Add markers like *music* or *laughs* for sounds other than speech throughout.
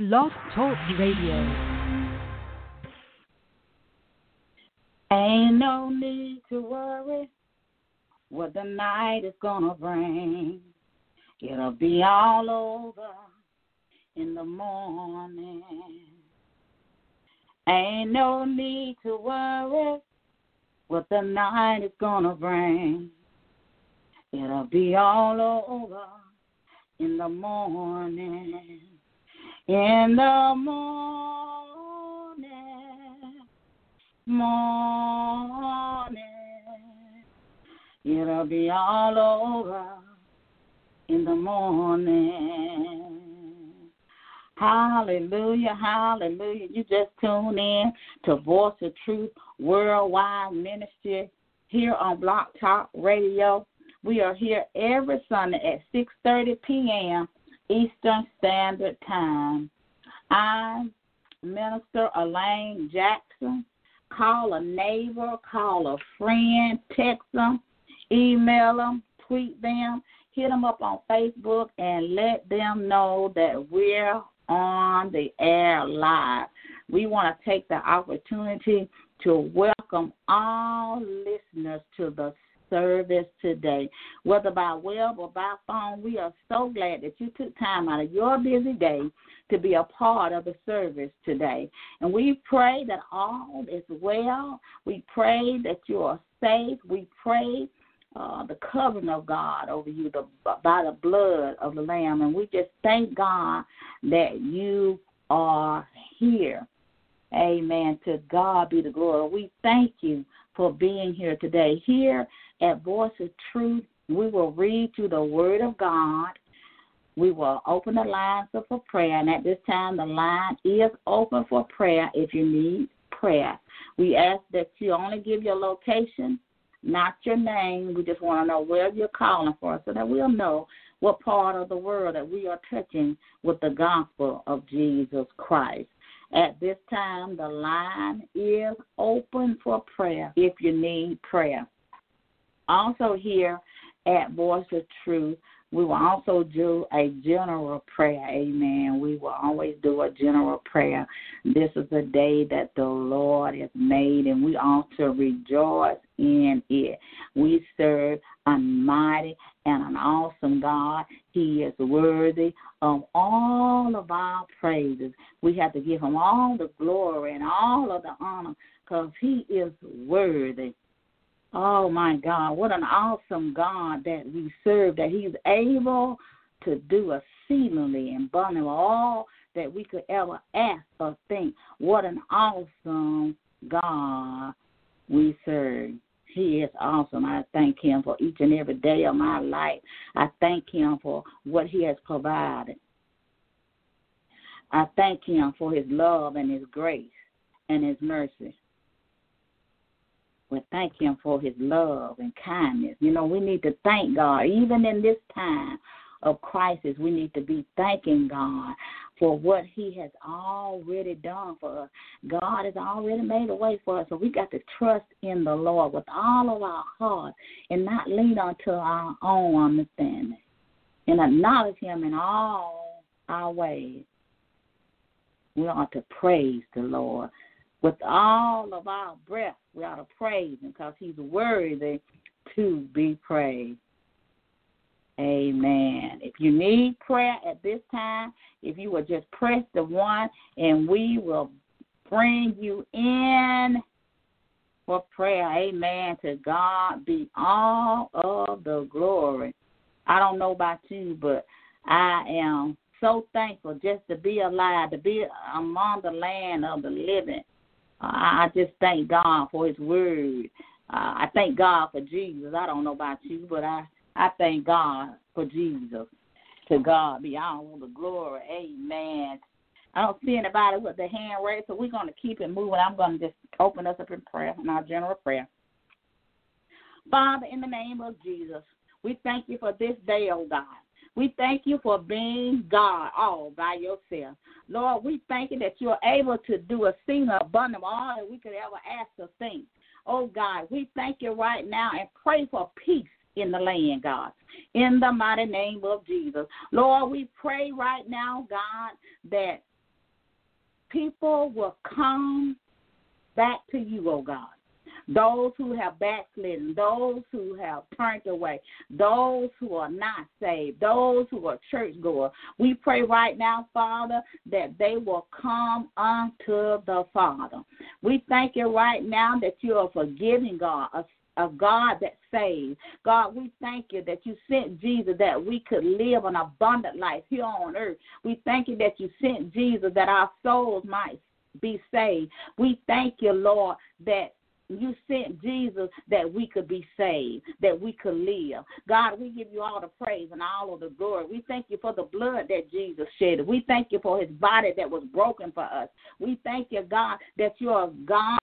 Blog Talk Radio. Ain't no need to worry what the night is gonna bring. It'll be all over in the morning. Ain't no need to worry what the night is gonna bring. It'll be all over in the morning. In the morning, morning, it'll be all over in the morning. Hallelujah, hallelujah. You just tune in to Voice of Truth Worldwide Ministry here on Blog Talk Radio. We are here every Sunday at 6:30 p.m. Eastern Standard Time. I'm Minister Elaine Jackson. Call a neighbor, call a friend, text them, email them, tweet them, hit them up on Facebook, and let them know that we're on the air live. We want to take the opportunity to welcome all listeners to the service today, whether by web or by phone. We are so glad that you took time out of your busy day to be a part of the service today. And we pray that all is well. We pray that you are safe. We pray uh, the covering of God over you the, by the blood of the Lamb. And we just thank God that you are here. Amen. To God be the glory. We thank you for being here today. Here at Voice of Truth, we will read through the Word of God. We will open the lines up for prayer, and at this time, the line is open for prayer if you need prayer. We ask that you only give your location, not your name. We just want to know where you're calling for so that we'll know what part of the world that we are touching with the gospel of Jesus Christ. At this time, the line is open for prayer if you need prayer. Also, here at Voice of Truth, we will also do a general prayer. Amen. We will always do a general prayer. This is a day that the Lord has made, and we ought to rejoice in it. We serve a mighty and an awesome God. He is worthy of all of our praises. We have to give him all the glory and all of the honor because he is worthy. Oh my God, what an awesome God that we serve, that He's able to do exceedingly and abundantly all that we could ever ask or think. What an awesome God we serve. He is awesome. I thank Him for each and every day of my life. I thank Him for what He has provided. I thank Him for His love and His grace and His mercy we thank Him for His love and kindness. You know, we need to thank God. Even in this time of crisis, we need to be thanking God for what He has already done for us. God has already made a way for us, so we got to trust in the Lord with all of our heart and not lean onto our own understanding and acknowledge Him in all our ways. We ought to praise the Lord with all of our breath, we ought to praise him because he's worthy to be praised. Amen. If you need prayer at this time, if you will just press the one and we will bring you in for prayer. Amen. To God be all of the glory. I don't know about you, but I am so thankful just to be alive, to be among the land of the living. I just thank God for His word. Uh, I thank God for Jesus. I don't know about you, but I I thank God for Jesus. To God be all the glory. Amen. I don't see anybody with their hand raised, so we're going to keep it moving. I'm going to just open us up in prayer, in our general prayer. Father, in the name of Jesus, we thank you for this day, oh God. We thank you for being God all by yourself. Lord, we thank you that you're able to do a thing abundant all that we could ever ask or think. Oh God, we thank you right now and pray for peace in the land, God. In the mighty name of Jesus. Lord, we pray right now, God, that people will come back to you, oh God. Those who have backslidden, those who have turned away, those who are not saved, those who are churchgoers. We pray right now, Father, that they will come unto the Father. We thank you right now that you are forgiving God, a a God that saves. God, we thank you that you sent Jesus that we could live an abundant life here on earth. We thank you that you sent Jesus that our souls might be saved. We thank you, Lord, that you sent Jesus that we could be saved, that we could live. God, we give you all the praise and all of the glory. We thank you for the blood that Jesus shed. We thank you for his body that was broken for us. We thank you, God, that you are God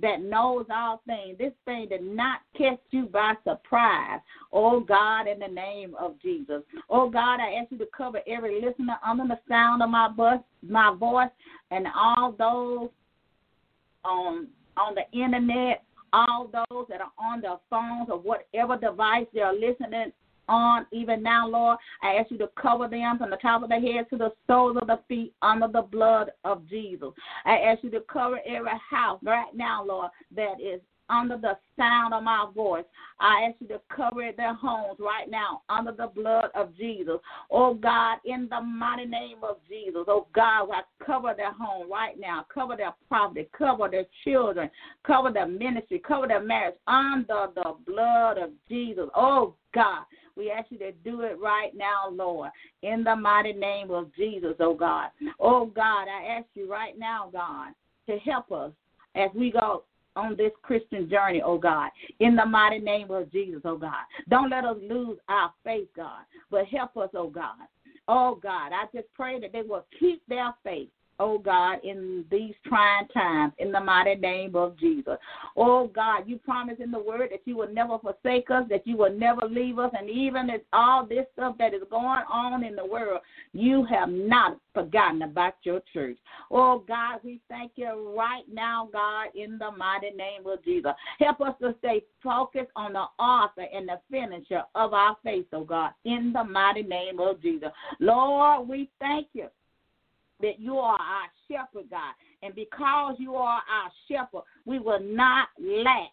that knows all things. This thing did not catch you by surprise. Oh God, in the name of Jesus. Oh God, I ask you to cover every listener under the sound of my bus, my voice, and all those on on the internet, all those that are on their phones or whatever device they are listening on even now, Lord. I ask you to cover them from the top of their head to the soles of the feet under the blood of Jesus. I ask you to cover every house right now, Lord, that is under the sound of my voice. I ask you to cover their homes right now under the blood of Jesus. Oh God, in the mighty name of Jesus. Oh God, I cover their home right now. Cover their property. Cover their children. Cover their ministry. Cover their marriage under the blood of Jesus. Oh God, we ask you to do it right now, Lord, in the mighty name of Jesus, oh God. Oh God, I ask you right now, God, to help us as we go on this Christian journey, oh God, in the mighty name of Jesus, oh God. Don't let us lose our faith, God, but help us, oh God. Oh God, I just pray that they will keep their faith oh God, in these trying times, in the mighty name of Jesus. Oh God, you promised in the word that you will never forsake us, that you will never leave us, and even if all this stuff that is going on in the world, you have not forgotten about your church. Oh God, we thank you right now, God, in the mighty name of Jesus. Help us to stay focused on the author and the finisher of our faith, oh God, in the mighty name of Jesus. Lord, we thank you that you are our shepherd, God. And because you are our shepherd, we will not lack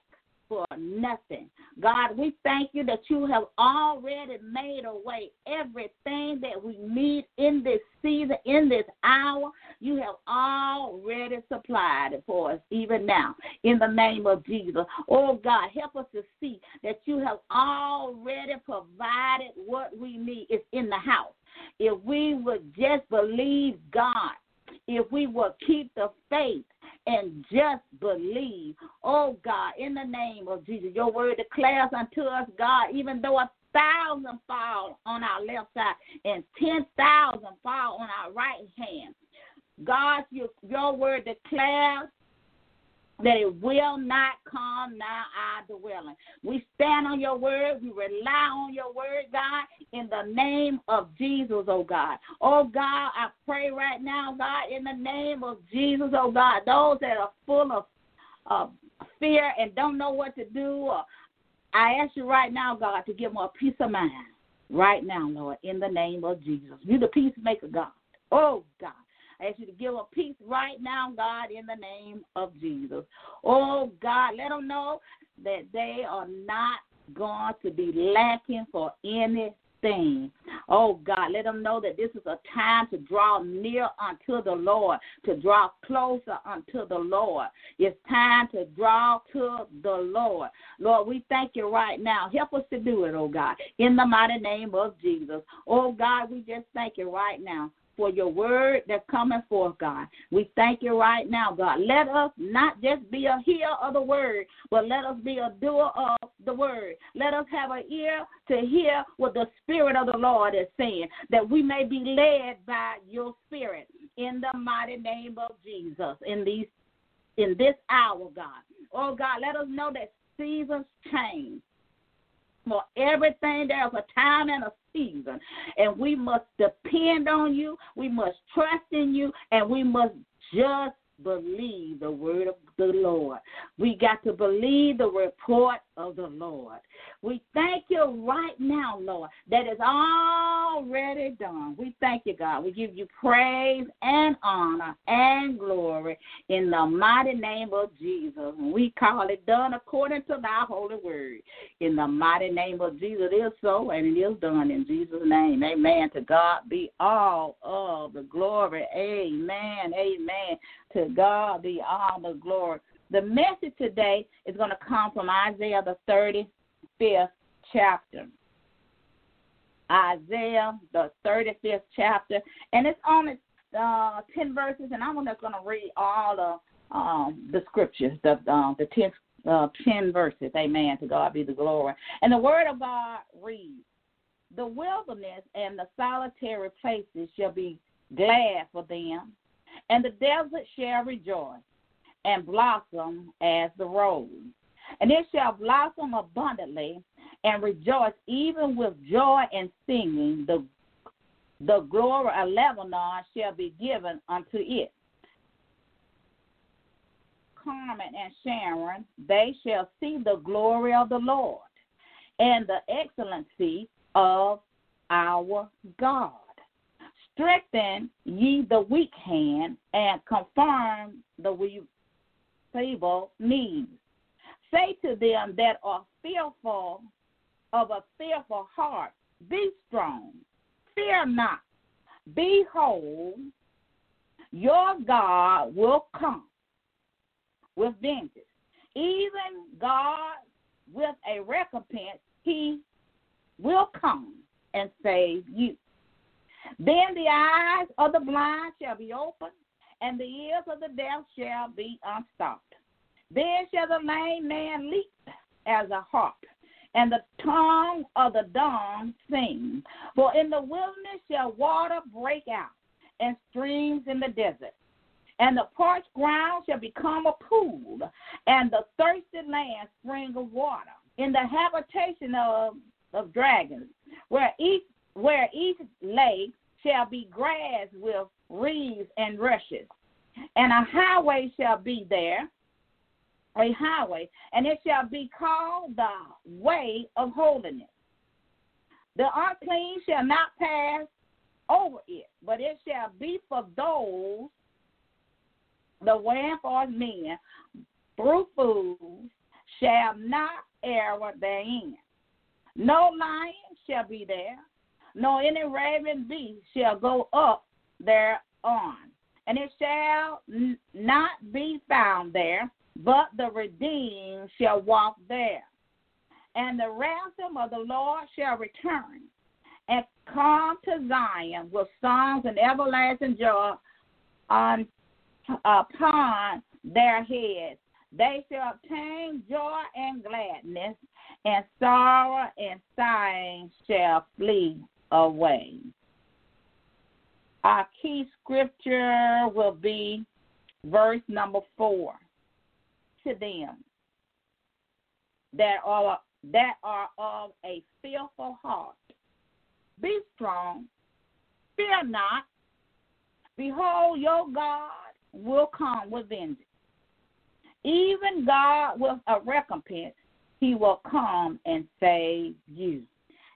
for nothing. God, we thank you that you have already made a way. Everything that we need in this season, in this hour, you have already supplied it for us, even now, in the name of Jesus. Oh, God, help us to see that you have already provided what we need. It's in the house if we would just believe God, if we would keep the faith and just believe, oh God, in the name of Jesus, your word declares unto us, God, even though a thousand fall on our left side and ten thousand fall on our right hand. God, your, your word declares that it will not come now our dwelling. We stand on your word. We rely on your word, God, in the name of Jesus, oh God. Oh God, I pray right now, God, in the name of Jesus, oh God, those that are full of uh, fear and don't know what to do, uh, I ask you right now, God, to give them a peace of mind. Right now, Lord, in the name of Jesus. You the peacemaker, God. Oh, God. I ask you to give a peace right now, God, in the name of Jesus. Oh, God, let them know that they are not going to be lacking for anything. Oh God, let them know that this is a time to draw near unto the Lord, to draw closer unto the Lord. It's time to draw to the Lord. Lord, we thank you right now. Help us to do it, oh God, in the mighty name of Jesus. Oh God, we just thank you right now for your word that coming forth, God. We thank you right now, God. Let us not just be a hearer of the word, but let us be a doer of the word. Let us have an ear to hear what the Spirit of the Lord is saying, that we may be led by your Spirit in the mighty name of Jesus in these in this hour, God. Oh God, let us know that seasons change for everything. There's a time and a season. And we must depend on you, we must trust in you, and we must just believe the word of the Lord. We got to believe the report of the Lord. We thank you right now, Lord, that is already done. We thank you, God. We give you praise and honor and glory in the mighty name of Jesus. We call it done according to thy holy word. In the mighty name of Jesus, it is so and it is done in Jesus' name. Amen. To God be all of the glory. Amen. Amen. To God be all the glory. The message today is going to come from Isaiah, the 35th chapter. Isaiah, the 35th chapter. And it's only uh, 10 verses, and I'm just going to read all the, um, the scriptures, the, uh, the 10, uh, 10 verses. Amen. To God be the glory. And the word of God reads The wilderness and the solitary places shall be glad for them, and the desert shall rejoice and blossom as the rose. And it shall blossom abundantly and rejoice even with joy and singing. The, the glory of Lebanon shall be given unto it. Carmel and Sharon, they shall see the glory of the Lord and the excellency of our God. Strengthen ye the weak hand and confirm the feeble knees. Say to them that are fearful of a fearful heart, Be strong, fear not. Behold, your God will come with vengeance. Even God with a recompense, he will come and save you. Then the eyes of the blind shall be opened, and the ears of the deaf shall be unstopped. Then shall the lame man leap as a harp, and the tongue of the dumb sing. For in the wilderness shall water break out, and streams in the desert. And the parched ground shall become a pool, and the thirsty land spring of water. In the habitation of, of dragons, where each where each lake shall be grass with reeds and rushes, and a highway shall be there, a highway, and it shall be called the way of holiness. The unclean shall not pass over it, but it shall be for those, the for men, through fools shall not err therein. No lion shall be there, nor any raven beast shall go up thereon, and it shall not be found there, but the redeemed shall walk there. And the ransom of the Lord shall return and come to Zion with songs and everlasting joy on, uh, upon their heads. They shall obtain joy and gladness, and sorrow and sighing shall flee away. Our key scripture will be verse number four to them that are that are of a fearful heart. Be strong, fear not. Behold, your God will come with vengeance. Even God with a recompense, he will come and save you.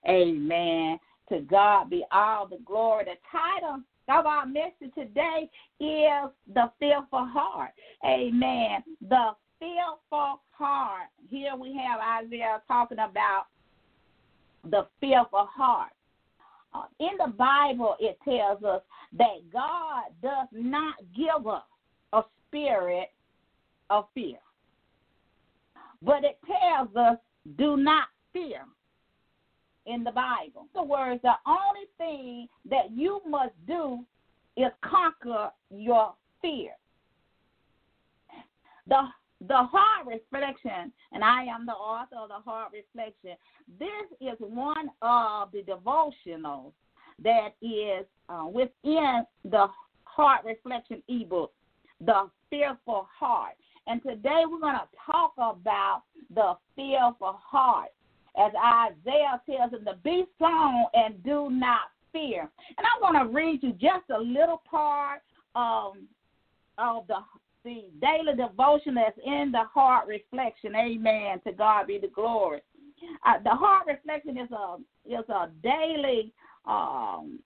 Amen. To God be all the glory. The title of our message today is the fearful heart. Amen. The fearful heart. Here we have Isaiah talking about the fearful heart. Uh, in the Bible, it tells us that God does not give us a spirit of fear, but it tells us do not fear in the Bible. In other words, the only thing that you must do is conquer your fear. The the heart reflection, and I am the author of the heart reflection. This is one of the devotionals that is uh, within the heart reflection ebook, The Fearful Heart. And today we're going to talk about the fearful heart. As Isaiah tells us to be strong and do not fear. And I'm going to read you just a little part um, of the the daily devotion that's in the heart reflection. Amen. To God be the glory. Uh, the heart reflection is a is a daily um,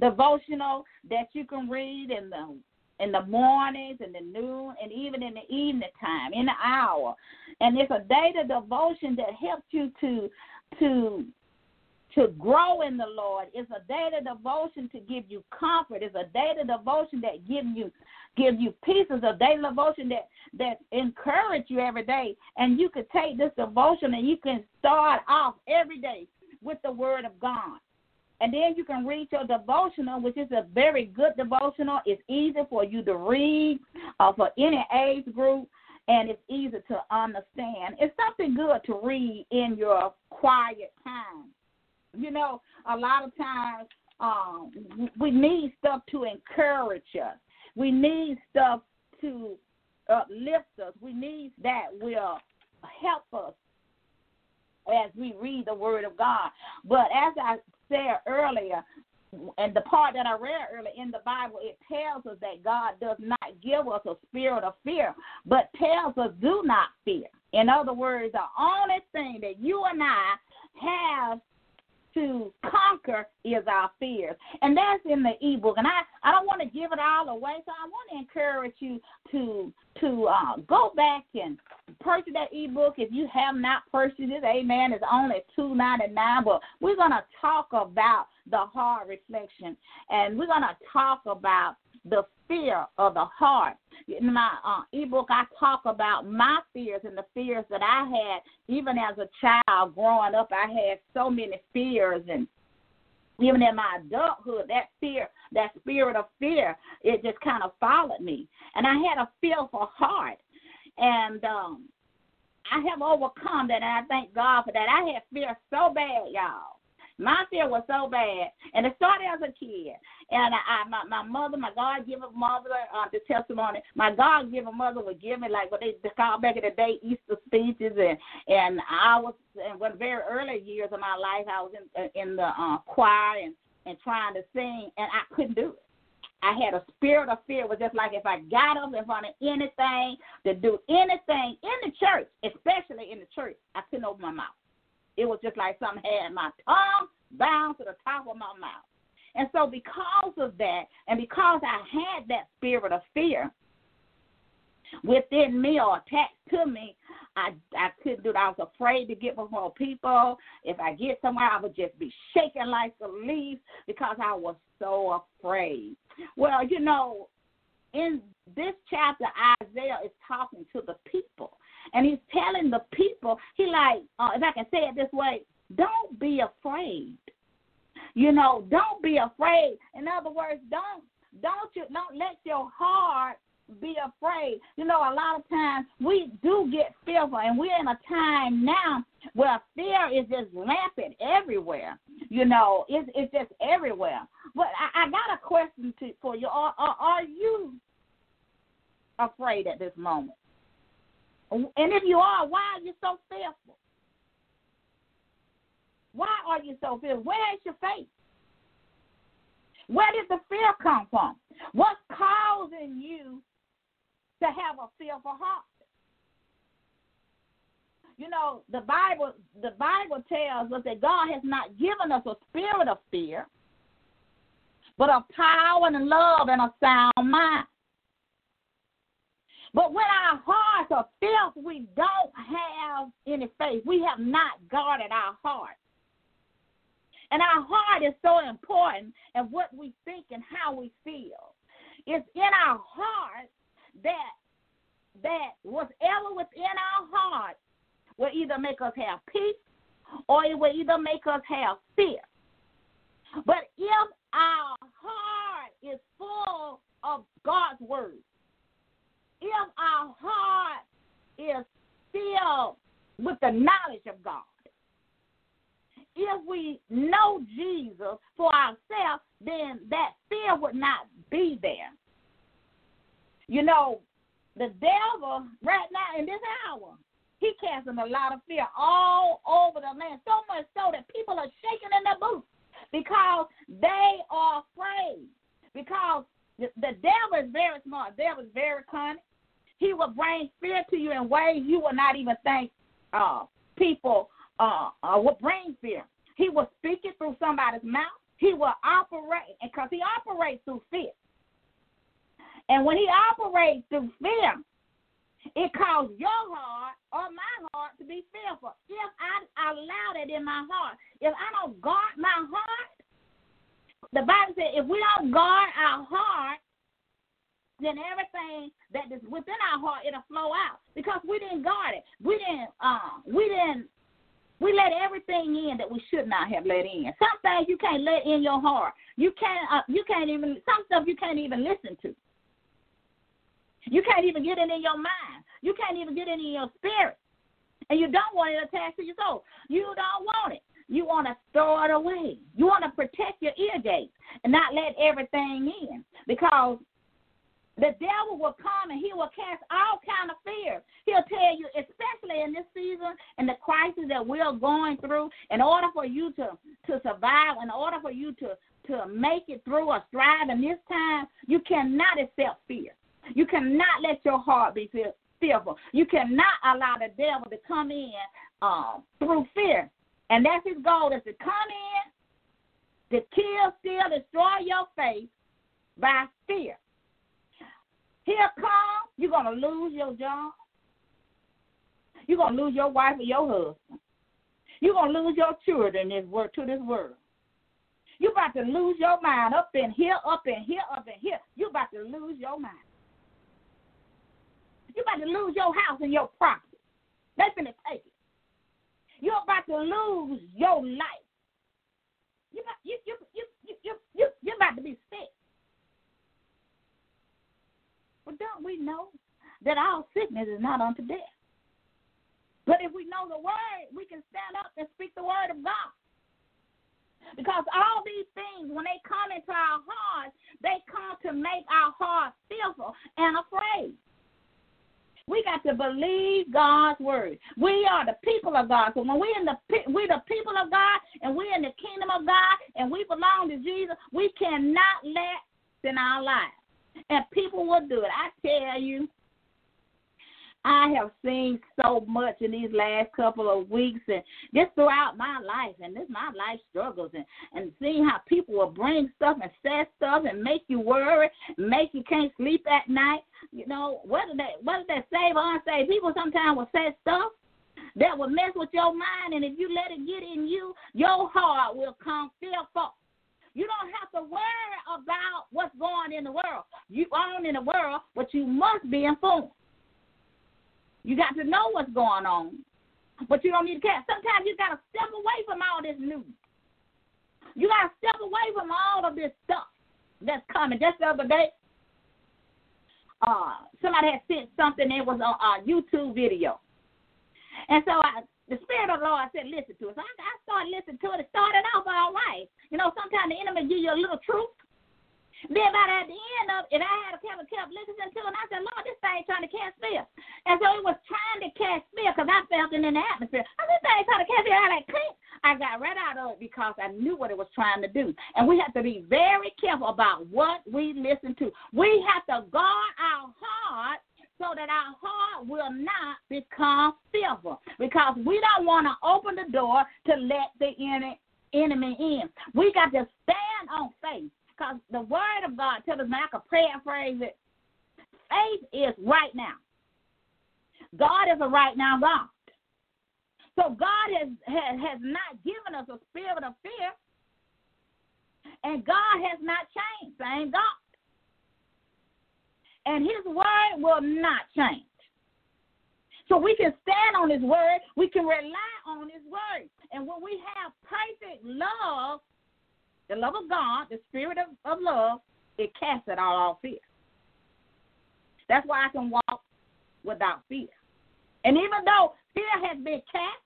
devotional that you can read in the in the mornings, in the noon, and even in the evening time, in the hour. And it's a daily devotion that helps you to to to grow in the Lord. It's a daily devotion to give you comfort. It's a daily devotion that give you give you peace. It's a daily devotion that that encourage you every day. And you can take this devotion and you can start off every day with the Word of God. And then you can read your devotional, which is a very good devotional. It's easy for you to read uh, for any age group, and it's easy to understand. It's something good to read in your quiet time. You know, a lot of times um, we need stuff to encourage us. We need stuff to uplift us. We need that will help us as we read the Word of God. But as I said earlier, and the part that I read earlier in the Bible, it tells us that God does not give us a spirit of fear, but tells us do not fear. In other words, the only thing that you and I have to conquer is our fears. And that's in the ebook. And I, I don't want to give it all away, so I want to encourage you to to uh, go back and purchase that ebook if you have not purchased it. Amen. It's only two ninety nine. But we're gonna talk about the heart reflection, and we're gonna talk about the fear of the heart. In my uh, ebook, I talk about my fears and the fears that I had, even as a child growing up. I had so many fears, and even in my adulthood, that fear, that spirit of fear, it just kind of followed me. And I had a fearful heart, and um, I have overcome that, and I thank God for that. I had fear so bad, y'all my fear was so bad, and it started as a kid. And I, I my my mother, my God given mother, uh, the testimony, my God given mother would give me like what they call back in the day Easter speeches, and and I was in one very early years of my life, I was in in the uh, choir and and trying to sing, and I couldn't do it. I had a spirit of fear. It was just like if I got up in front of anything to do anything in the church, especially in the church, I couldn't open my mouth. It was just like something had my tongue bound to the top of my mouth. And so, because of that, and because I had that spirit of fear within me or attached to me, I I couldn't do it. I was afraid to get before people. If I get somewhere, I would just be shaking like a leaf because I was so afraid. Well, you know, in this chapter, Isaiah is talking to the people, and he's telling the people, he like, uh, if I can say it this way, don't be afraid. You know, don't be afraid. In other words, don't don't you don't let your heart be afraid. You know, a lot of times we do get fearful, and we're in a time now where fear is just rampant everywhere. You know, it's it's just everywhere. But I, I got a question to, for you. Are, are, are you afraid at this moment? And if you are, why are you so fearful? Why are you so fearful? Where is your faith? Where did the fear come from? What's causing you to have a fearful heart? You know, the Bible the Bible tells us that God has not given us a spirit of fear, but of power and love and a sound mind. But when our hearts are filled, we don't have any faith. We have not guarded our heart. And our heart is so important and what we think and how we feel. It's in our heart that that whatever within our heart will either make us have peace or it will either make us have fear. But if our heart is full of God's word, if our heart is filled with the knowledge of God, if we know Jesus for ourselves, then that fear would not be there. You know, the devil right now in this hour, he casting a lot of fear all over the land, so much so that people are shaking in their boots because they are afraid. Because The, the devil is very smart. The devil is very cunning. He will bring fear to you in ways you will not even think uh, people uh, uh, will bring fear. He will speak it through somebody's mouth. He will operate, because he operates through fear. And when he operates through fear, it caused your heart or my heart to be fearful. If I allow that in my heart, if I don't guard my heart, the Bible said if we don't guard our heart, then everything that is within our heart it'll flow out because we didn't guard it. We didn't. Uh, we didn't. We let everything in that we should not have let in. Some things you can't let in your heart. You can't. Uh, you can't even. Some stuff you can't even listen to. You can't even get it in your mind. You can't even get it in your spirit. And you don't want it attached to your soul. You don't want it. You want to throw it away. You want to protect your ear gates and not let everything in. Because the devil will come and he will cast all kind of fear. He'll tell you, especially in this season and the crisis that we're going through, in order for you to to survive, in order for you to to make it through or strive in this time, you cannot accept fear. You cannot let your heart be fearful. You cannot allow the devil to come in uh, through fear. And that's his goal is to come in to kill, steal, destroy your faith by fear. He'll come, you're going to lose your job. You're going to lose your wife or your husband. You're going to lose your children this world, to this world. You're about to lose your mind up in here, up in here, up in here. You're about to lose your mind. You're about to lose your house and your property. Going to take it. You're about to lose your life. You, you, you, you, you, you, you're about to be sick. But don't we know that our sickness is not unto death? But if we know the word, we can stand up and speak the word of God. Because all these things, when they come into our hearts, they come to make our hearts fearful and afraid. We got to believe God's word. We are the people of God. So when we in the we the people of God and we're in the kingdom of God and we belong to Jesus, we cannot let in our lives. And people will do it. I tell you, I have seen so much in these last couple of weeks and just throughout my life and this my life struggles and, and seeing how people will bring stuff and say stuff and make you worry, make you can't sleep at night. You know, whether they whether they save or unsaved, people sometimes will say stuff that will mess with your mind and if you let it get in you, your heart will come fearful. You don't have to worry about what's going in the world. You own in the world, but you must be informed. You got to know what's going on, but you don't need to care. Sometimes you got to step away from all this news. You got to step away from all of this stuff that's coming. Just the other day, uh, somebody had sent something. It was on a YouTube video, and so I, the Spirit of the Lord said, "Listen to it." So I, I started listening to it. It started off all right. You know, sometimes the enemy give you a little truth, then about at the end of it, I had a kept, kept listening to it, and I said, Lord, this thing trying to cast fear. And so it was trying to cast fear because I felt it in the atmosphere. I said, this thing trying to cast fear. I like, click. I got right out of it because I knew what it was trying to do. And we have to be very careful about what we listen to. We have to guard our heart so that our heart will not become fearful because we don't want to open the door to let the enemy in. We got to stand on faith because the word of God tells us, and I can paraphrase it. Faith is right now. God is a right now God. So God has, has, has not given us a spirit of fear, and God has not changed. Same God. And his word will not change. So we can stand on his word, we can rely on his word. And when we have perfect love the love of God, the spirit of, of love, it casts it all fear. That's why I can walk without fear. And even though fear has been cast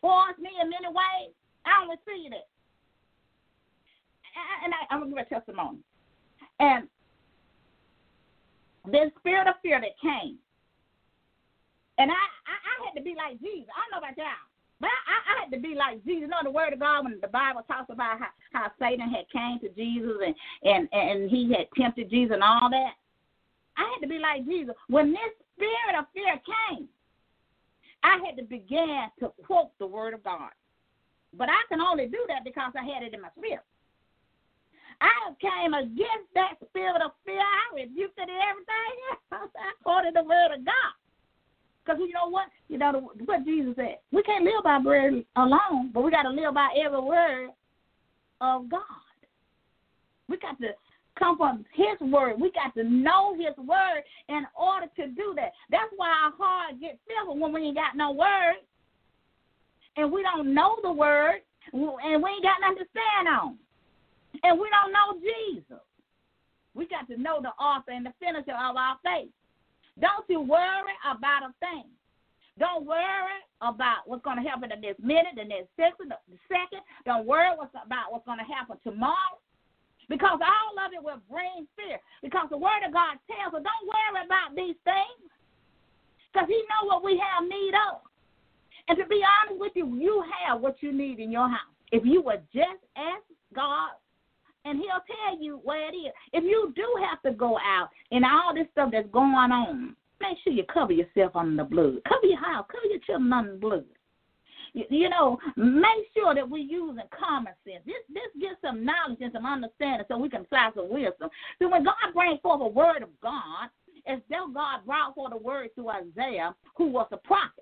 towards me in many ways, I don't receive it. And I, I'm going to give a testimony. And the spirit of fear that came, and I, I, I had to be like Jesus. I don't know about y'all. But I, I had to be like Jesus. You know the word of God when the Bible talks about how, how Satan had came to Jesus and, and and he had tempted Jesus and all that. I had to be like Jesus. When this spirit of fear came, I had to begin to quote the word of God. But I can only do that because I had it in my spirit. I came against that spirit of fear. I rebuked it and everything. *laughs* I quoted the word of God. Because you know what? You know what Jesus said. We can't live by bread alone, but we got to live by every word of God. We got to come from His word. We got to know His word in order to do that. That's why our heart gets filled when we ain't got no word, and we don't know the word, and we ain't got nothing to stand on, and we don't know Jesus. We got to know the author and the finisher of our faith. Don't you worry about a thing. Don't worry about what's going to happen in this minute, the next second, the second. Don't worry what's about what's going to happen tomorrow. Because all of it will bring fear. Because the word of God tells us, don't worry about these things. Because he knows what we have need of. And to be honest with you, you have what you need in your house. If you would just ask God and he'll tell you where it is. If you do have to go out and all this stuff that's going on, make sure you cover yourself under the blood. Cover your house, cover your children under the blood. You, you know, make sure that we're using common sense. This this gives some knowledge and some understanding so we can apply some wisdom. So when God brings forth a word of God, as though God brought forth a word to Isaiah, who was a prophet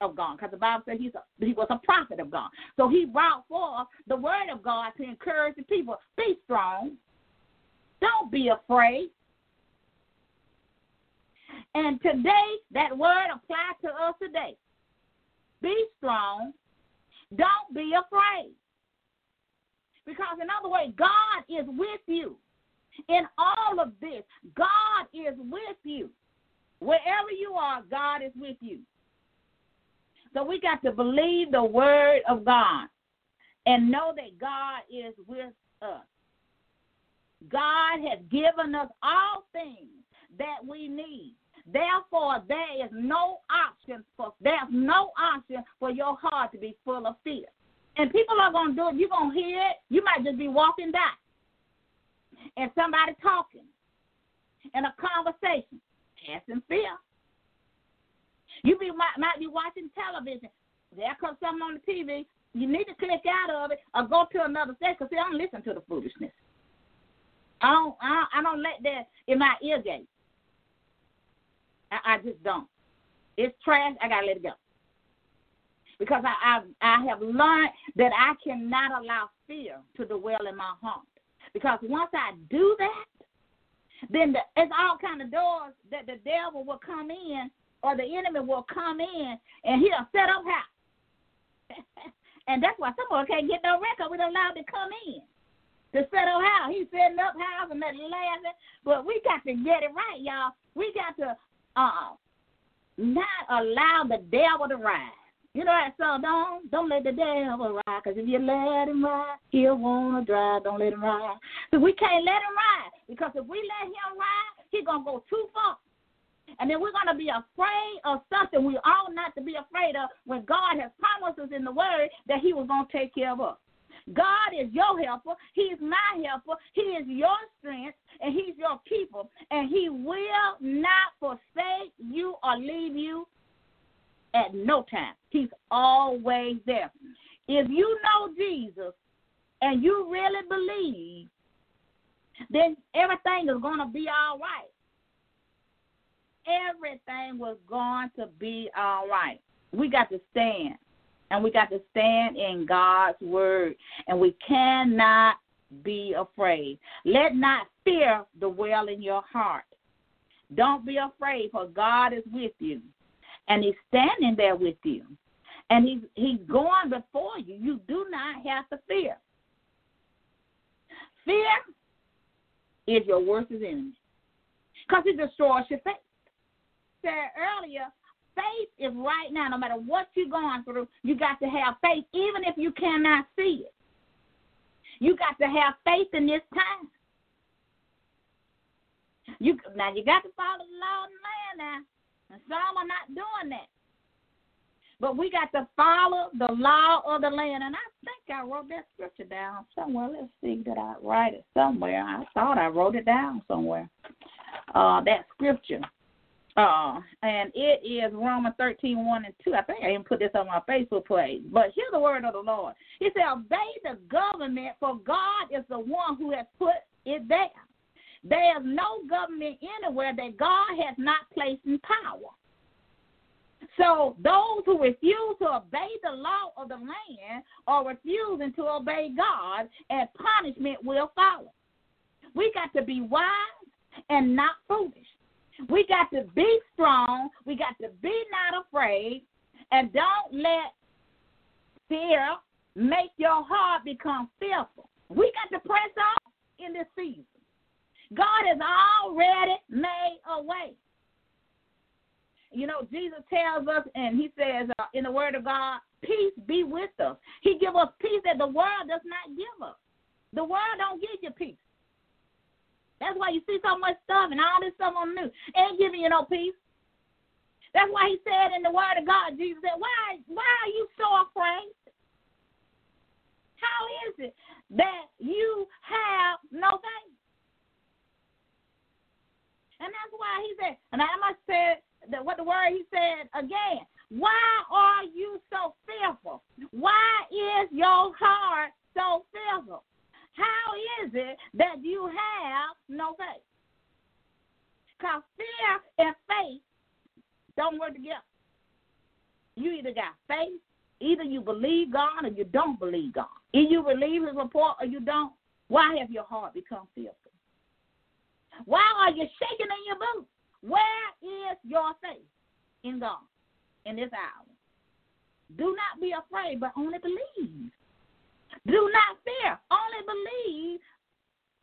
of God, because the Bible says he's a, he was a prophet of God. So he brought forth the word of God to encourage the people. Be strong. Don't be afraid. And today, that word applies to us today. Be strong. Don't be afraid. Because, in other words, God is with you. In all of this, God is with you. Wherever you are, God is with you. So we got to believe the word of God and know that God is with us. God has given us all things that we need. Therefore, there is no option for there's no option for your heart to be full of fear. And people are gonna do it. You're gonna hear it. You might just be walking by and somebody talking in a conversation, casting fear. You be might, be watching television. There comes something on the TV. You need to click out of it or go to another station. Cause I don't listen to the foolishness. I don't. I don't, I don't let that in my ear gate. I, I just don't. It's trash. I gotta let it go. Because I, I I have learned that I cannot allow fear to dwell in my heart. Because once I do that, then the, it's all kind of doors that the devil will come in or the enemy will come in and he'll set up house. *laughs* and that's why some of us can't get no record. We're allowed to come in to set up house. He's setting up house and they're laughing. But we got to get it right, y'all. We got to uh, not allow the devil to ride. You know that song, don't don't let the devil ride, because if you let him ride, he'll wanna drive. Don't let him ride. So we can't let him ride, because if we let him ride, he's gonna go too far. And then we're going to be afraid of something we ought not to be afraid of when God has promised us in the Word that He was going to take care of us. God is your helper. He's my helper. He is your strength, and He's your people. And He will not forsake you or leave you at no time. He's always there. If you know Jesus and you really believe, then everything is going to be all right everything was going to be all right. We got to stand. And we got to stand in God's word. And we cannot be afraid. Let not fear dwell in your heart. Don't be afraid, for God is with you. And He's standing there with you. And He's He's going before you. You do not have to fear. Fear is your worst enemy. Because it destroys your faith said earlier, faith is right now. No matter what you're going through, you got to have faith, even if you cannot see it. You got to have faith in this time. You now you got to follow the law and land now, and some are not doing that. But we got to follow the law of the land. And I think I wrote that scripture down somewhere. Let's see, did I write it somewhere? I thought I wrote it down somewhere. Uh, that scripture. Uh, and it is Romans 13, 1 and 2. I think I even put this on my Facebook page. But hear the word of the Lord. He said, Obey the government, for God is the one who has put it there. There is no government anywhere that God has not placed in power. So those who refuse to obey the law of the land are refusing to obey God, and punishment will follow. We got to be wise and not foolish. We got to be strong. We got to be not afraid, and don't let fear make your heart become fearful. We got to press on in this season. God has already made a way. You know, Jesus tells us, and He says uh, in the Word of God, "Peace be with us." He give us peace that the world does not give us. The world don't give you peace. That's why you see so much stuff and all this stuff on the news. Ain't giving you no peace. That's why He said in the Word of God, Jesus said, "Why, why are you so afraid? How is it that you have no faith?" And that's why he said, and I must say that what the word he said again. Why are you so fearful? Why is your heart so fearful? How is it that you have no faith? Because fear and faith don't work together. You either got faith, either you believe God or you don't believe God. Either you believe his report or you don't. Why have your heart become fearful? Why are you shaking in your boots? Where is your faith in God in this hour? Do not be afraid, but only believe. Do not fear, only believe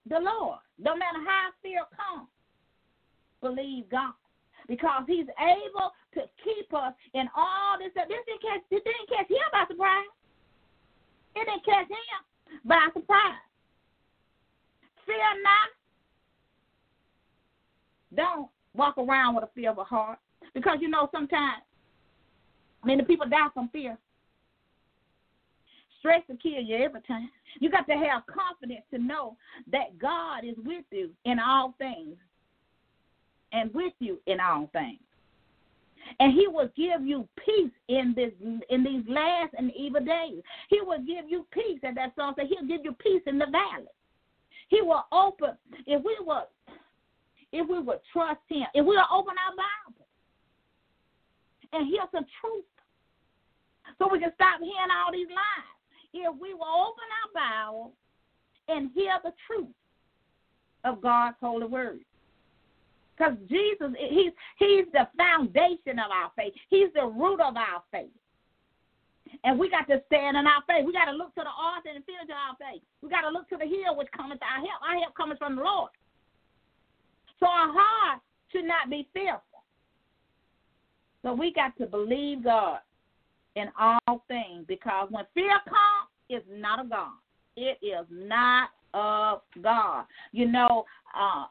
the Lord. No matter how fear comes, believe God. Because he's able to keep us in all this. This didn't catch, this didn't catch him by surprise. It didn't catch him by surprise. Fear not, don't walk around with a fear of a heart. Because you know sometimes many people die from fear. Stress will kill you every time. You got to have confidence to know that God is with you in all things and with you in all things. And he will give you peace in this in these last and evil days. He will give you peace, and that song says he'll give you peace in the valley. He will open if we were if we would trust Him, if we would open our Bible and hear some truth, so we can stop hearing all these lies. If we will open our Bible and hear the truth of God's holy word. Because Jesus, he's, he's the foundation of our faith. He's the root of our faith. And we got to stand in our faith. We got to look to the author and finisher of our faith. We got to look to the hill which cometh to our help. Our help cometh from the Lord. So our heart should not be fearful. So we got to believe God in all things because when fear comes, it's not of God. It is not of God. You know, uh,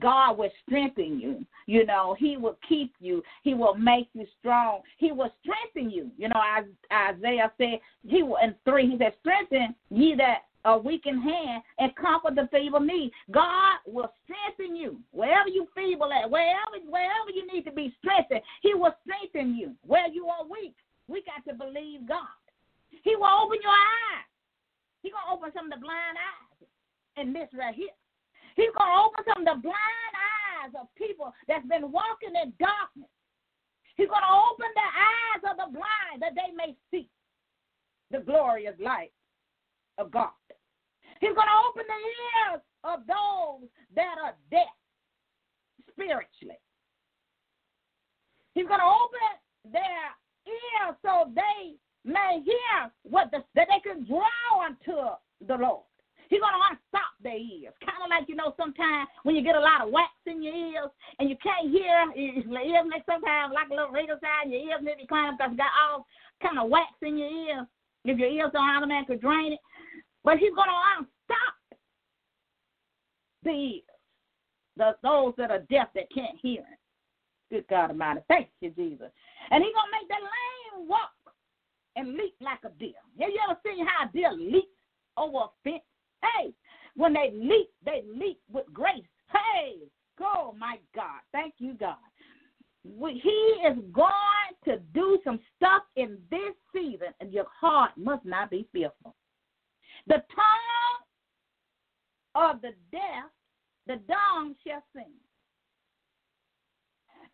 God will strengthen you. You know, He will keep you. He will make you strong. He will strengthen you. You know, Isaiah said, He will in three. He said, "Strengthen ye that a weakened hand and comfort the feeble knee. God will strengthen you wherever you feeble at, wherever wherever you need to be strengthened. He will strengthen you where you are weak. We got to believe God. He will open your eyes. He gonna open some of the blind eyes in this right here. He's gonna open some of the blind eyes of people that's been walking in darkness. He's gonna open the eyes of the blind that they may see the glorious light of God. He's going to open the ears of those that are deaf spiritually. He's going to open their ears so they may hear what the, that they can draw unto the Lord. He's going to unstop their ears. Kind of like, you know, sometimes when you get a lot of wax in your ears and you can't hear, your ears may sometimes like a little radio sound, your ears may be you got all kind of wax in your ears. If your ears don't automatically drain it, but he's going to the ears, the, those that are deaf that can't hear him. Good God Almighty. Thank you, Jesus. And He's going to make that lame walk and leap like a deer. Have you ever seen how a deer leaps over a fence? Hey, when they leap, they leap with grace. Hey, oh my God. Thank you, God. He is going to do some stuff in this season, and your heart must not be fearful. The tongue of the deaf, the dumb shall sing.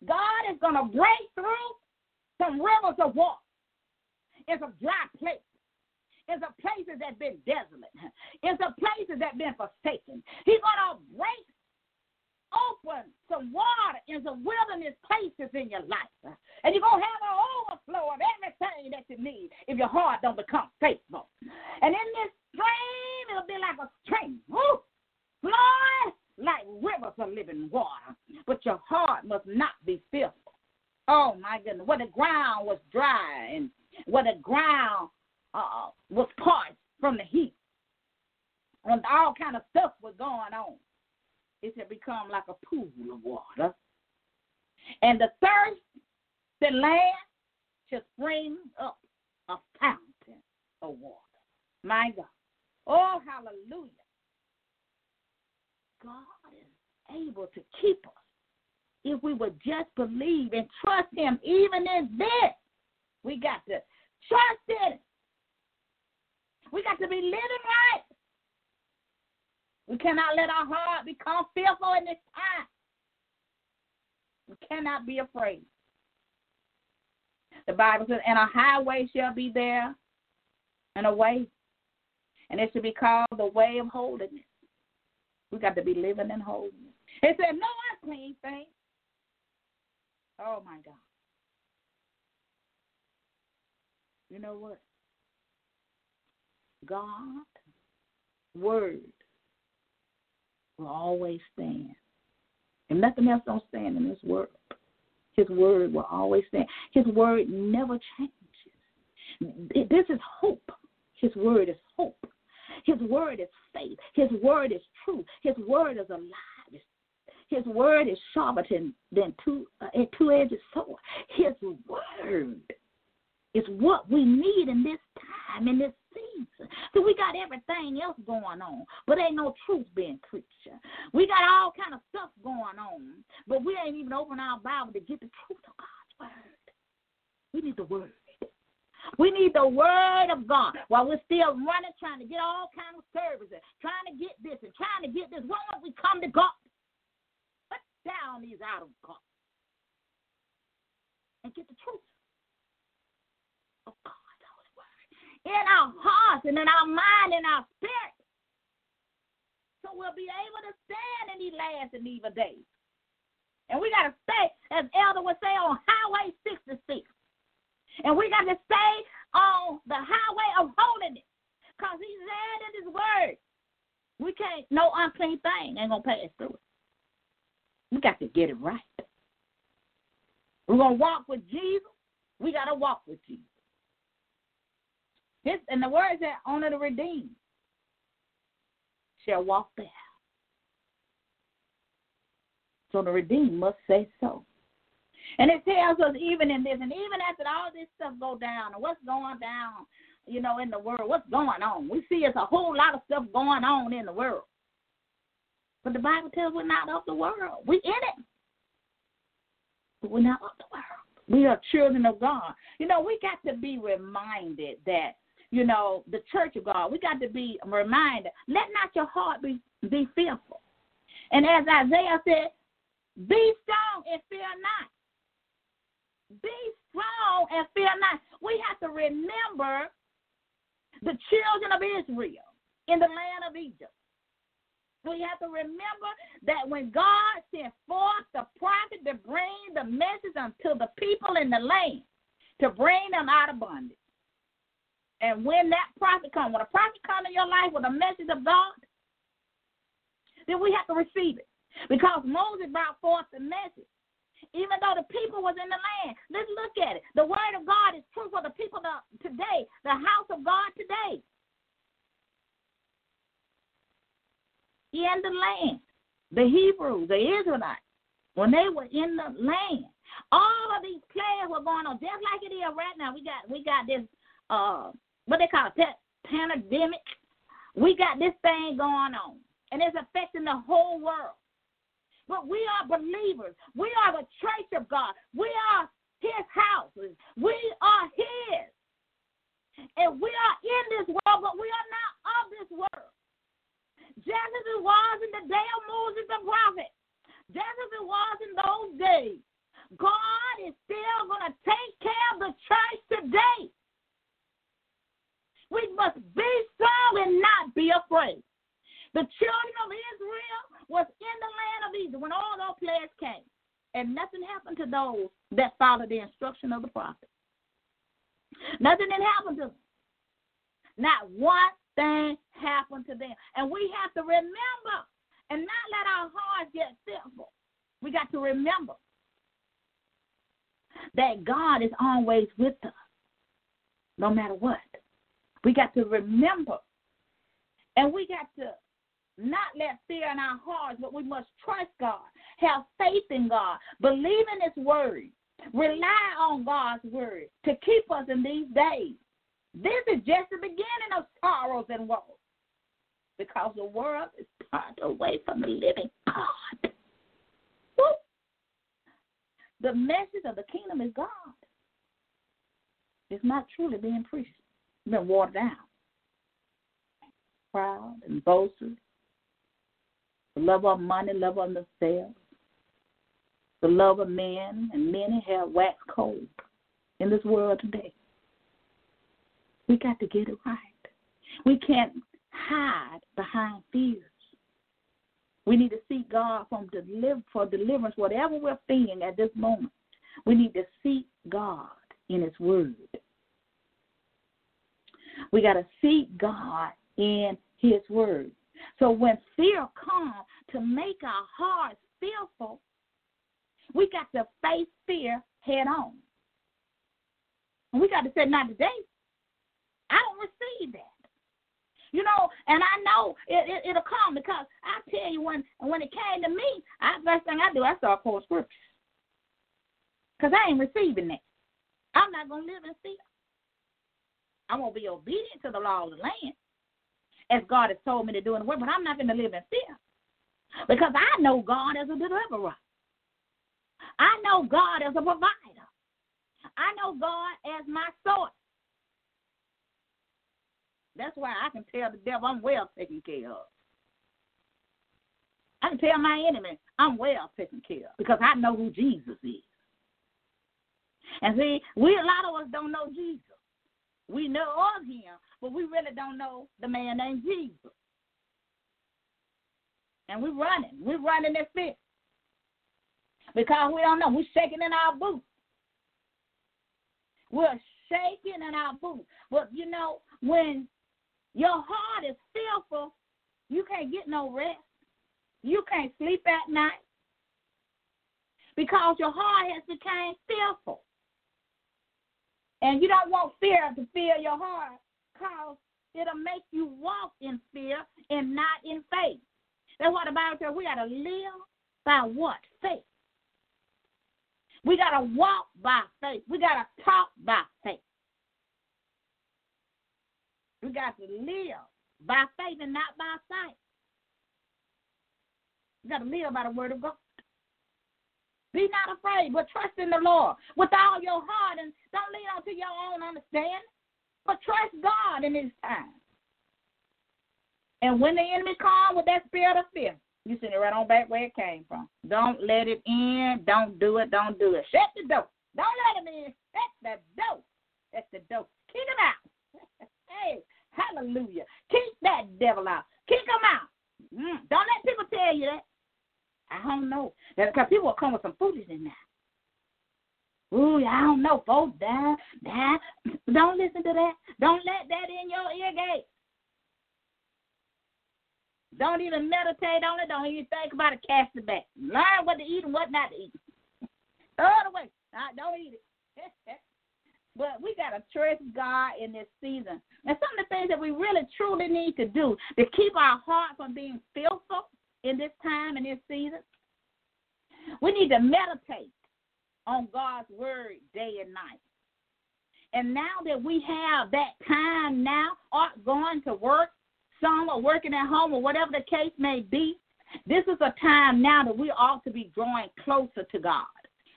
God is going to break through some rivers of water in some dry place. In some places that have been desolate. In some places that have been forsaken. He's going to break open some water in some wilderness places in your life. And you're going to have an overflow of everything that you need if your heart don't become faithful. And in this stream, it'll be like a stream. Woo! Flowing like rivers of living water. But your heart must not be fearful. Oh my goodness. Where the ground was dry and where the ground uh, was parched from the heat. And all kind of stuff was going on. It had become like a pool of water. And the thirst the land shall spring up a fountain of water. My God. Oh, hallelujah. God is able to keep us if we would just believe and trust Him even in this. We got to trust it. We got to be living right. We cannot let our heart become fearful in this time. We cannot be afraid. The Bible says, and a highway shall be there, and a way. And it should be called the way of holiness. We got to be living in holiness. It said, no unclean thing. Oh my God. You know what? God, word, will always stand. And nothing else don't stand in this world. His word will always stand. His word never changes. This is hope. His word is hope. His word is faith. His word is truth. His word is alive. His word is sharper than, than two, uh, a two-edged sword. His word is what we need in this time, in this season. So we got everything else going on, but ain't no truth being preached. We got all kind of stuff going on, but we ain't even open our Bible to get the truth of God's word. We need the word. We need the word of God while we're still running, trying to get all kinds of services, trying to get this and trying to get this. Why don't we come to God? Put down these out of God and get the truth of God's holy word in our hearts and in our mind and our spirit. So we'll be able to stand in these last and evil days. And we got to stay, as Elder would say, on Highway 66. And we got to stay on the highway of holiness because he said in his word, we can't, no unclean thing ain't going to pass through it. We got to get it right. We're going to walk with Jesus. We got to walk with Jesus. His, and the word that only the redeemed shall walk there. So the redeemed must say so. And it tells us even in this, and even after all this stuff go down, and what's going down, you know, in the world, what's going on? We see it's a whole lot of stuff going on in the world. But the Bible tells we're not of the world. We're in it. But we're not of the world. We are children of God. You know, we got to be reminded that, you know, the church of God, we got to be reminded, let not your heart be, be fearful. And as Isaiah said, be strong and fear not. Be strong and fear not. We have to remember the children of Israel in the land of Egypt. We have to remember that when God sent forth the prophet to bring the message unto the people in the land, to bring them out of bondage. And when that prophet comes, when a prophet comes in your life with a message of God, then we have to receive it. Because Moses brought forth the message even though the people was in the land. Let's look at it. The word of God is true for the people today, the house of God today. In the land, the Hebrews, the Israelites, when they were in the land, All of these plagues were going on just like it is right now. We got we got this uh what they call it pandemic. We got this thing going on, and it's affecting the whole world. But we are believers. We are the church of God. We are His houses. We are His. And we are in this world, but we are not of this world. Just as it was in the day of Moses the prophet, just as it was in those days, God is still going to take care of the church today. We must be strong and not be afraid. The children of Israel was in the land of Egypt when all those plagues came. And nothing happened to those that followed the instruction of the prophet. Nothing didn't happen to them. Not one thing happened to them. And we have to remember and not let our hearts get fearful. We got to remember that God is always with us, no matter what. We got to remember. And we got to not let fear in our hearts, but we must trust God, have faith in God, believe in His word, rely on God's word to keep us in these days. This is just the beginning of sorrows and woes because the world is turned away from the living God. Woo. The message of the kingdom is God. It's not truly being preached. It's been watered down. Proud and boastful. The love of money, love of themselves. The love of men, and many have waxed cold in this world today. We got to get it right. We can't hide behind fears. We need to seek God from deliver, for deliverance, whatever we're feeling at this moment. We need to seek God in His Word. We got to seek God in His Word. So when fear comes to make our hearts fearful, we got to face fear head on. And we got to say, not today. I don't receive that. You know, and I know it, it, it'll come because I tell you when when it came to me, I first thing I do, I start quoting scriptures. Because I ain't receiving that. I'm not going to live in fear. I'm going to be obedient to the law of the land as God has told me to do in the word, but I'm not going to live in fear. Because I know God as a deliverer. I know God as a provider. I know God as my source. That's why I can tell the devil I'm well taken care of. I can tell my enemy I'm well taken care of because I know who Jesus is. And see, we a lot of us don't know Jesus. We know of him, but we really don't know the man named Jesus. And we're running. We're running this fear. Because we don't know. We're shaking in our boots. We're shaking in our boots. But you know, when your heart is fearful. You can't get no rest. You can't sleep at night because your heart has become fearful. And you don't want fear to fill your heart because it'll make you walk in fear and not in faith. That's what the Bible says. We got to live by what? Faith. We got to walk by faith. We got to talk by faith. We got to live by faith and not by sight. You got to live by the word of God. Be not afraid, but trust in the Lord with all your heart and don't lean on to your own understanding, but trust God in His time. And when the enemy comes with that spirit of fear, you send it right on back where it came from. Don't let it in. Don't do it. Don't do it. Shut the door. Don't let him in. Shut the door. That's the door. Kick him out. *laughs* hey, Hallelujah. Keep that devil out. Kick him out. Mm. Don't let people tell you that. I don't know. Because people will come with some foolishness in there. Ooh, I don't know, folks. That, that. Don't listen to that. Don't let that in your ear gate. Don't even meditate on it. Don't even think about it. Cast it back. Learn what to eat and what not to eat. *laughs* Throw it away. don't eat it. *laughs* But we got to trust God in this season. And some of the things that we really truly need to do to keep our heart from being fearful in this time and this season, we need to meditate on God's word day and night. And now that we have that time now, are going to work, some are working at home or whatever the case may be, this is a time now that we ought to be drawing closer to God,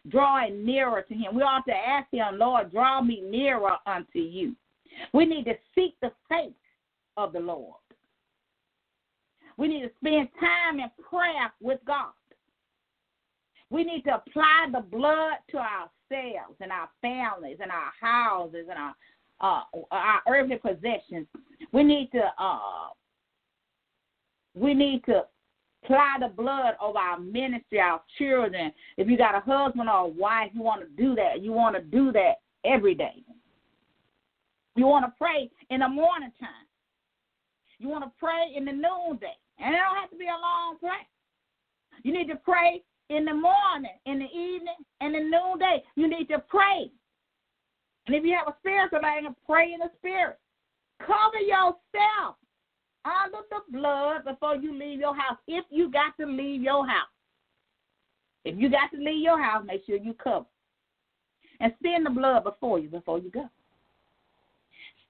drawing nearer to Him. We ought to ask Him, Lord, draw me nearer unto you. We need to seek the face of the Lord. We need to spend time in prayer with God. We need to apply the blood to ourselves and our families and our houses and our uh, our earthly possessions. We need to uh, we need to apply the blood of our ministry, our children. If you got a husband or a wife, you want to do that. You want to do that every day. You want to pray in the morning time. You want to pray in the noonday. And it don't have to be a long prayer. You need to pray in the morning, in the evening, and the noonday. You need to pray. And if you have a spiritual language, pray in the spirit. Cover yourself under the blood before you leave your house. If you got to leave your house. If you got to leave your house, make sure you cover. And send the blood before you before you go.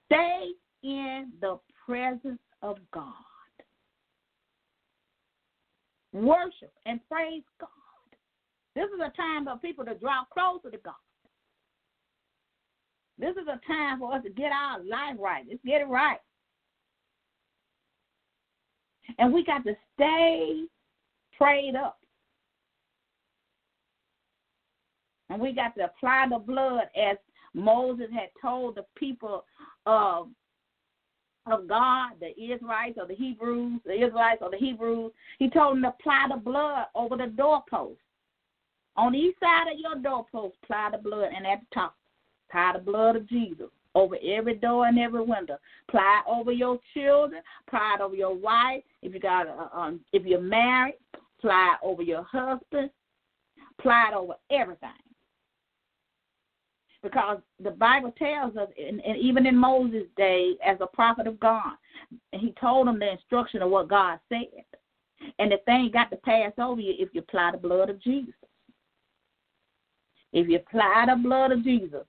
Stay in the presence of God. Worship and praise God. This is a time for people to draw closer to God. This is a time for us to get our life right. Let's get it right. And we got to stay prayed up. And we got to apply the blood as Moses had told the people of of God, the Israelites or the Hebrews, the Israelites or the Hebrews. He told them to apply the blood over the doorpost. On each side of your doorpost, apply the blood, and at the top, apply the blood of Jesus over every door and every window. Apply over your children. Apply over your wife. If you got, a, um, if you're married, apply over your husband. Apply over everything. Because the Bible tells us, and, and even in Moses' day, as a prophet of God, he told them the instruction of what God said. And the thing got to pass over you if you apply the blood of Jesus. If you apply the blood of Jesus,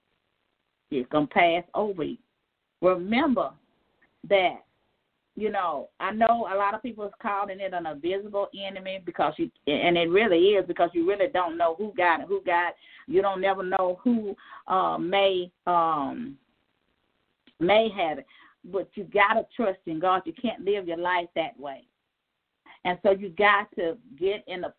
it's going to pass over you. Remember that, you know, I know a lot of people is calling it an invisible enemy because you, and it really is because you really don't know who got it, who got. You don't never know who uh, may um, may have it, but you gotta trust in God. You can't live your life that way, and so you got to get in a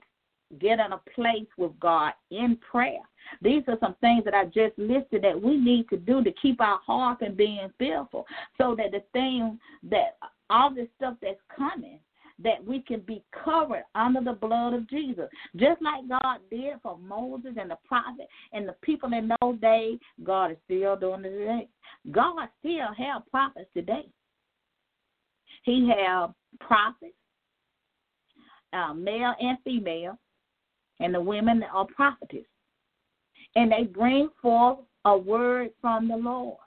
get in a place with God in prayer. These are some things that I just listed that we need to do to keep our heart from being fearful, so that the thing that all this stuff that's coming that we can be covered under the blood of Jesus. Just like God did for Moses and the prophet and the people in those days, God is still doing it today. God still have prophets today. He have prophets, uh, male and female, and the women are prophetess. And they bring forth a word from the Lord.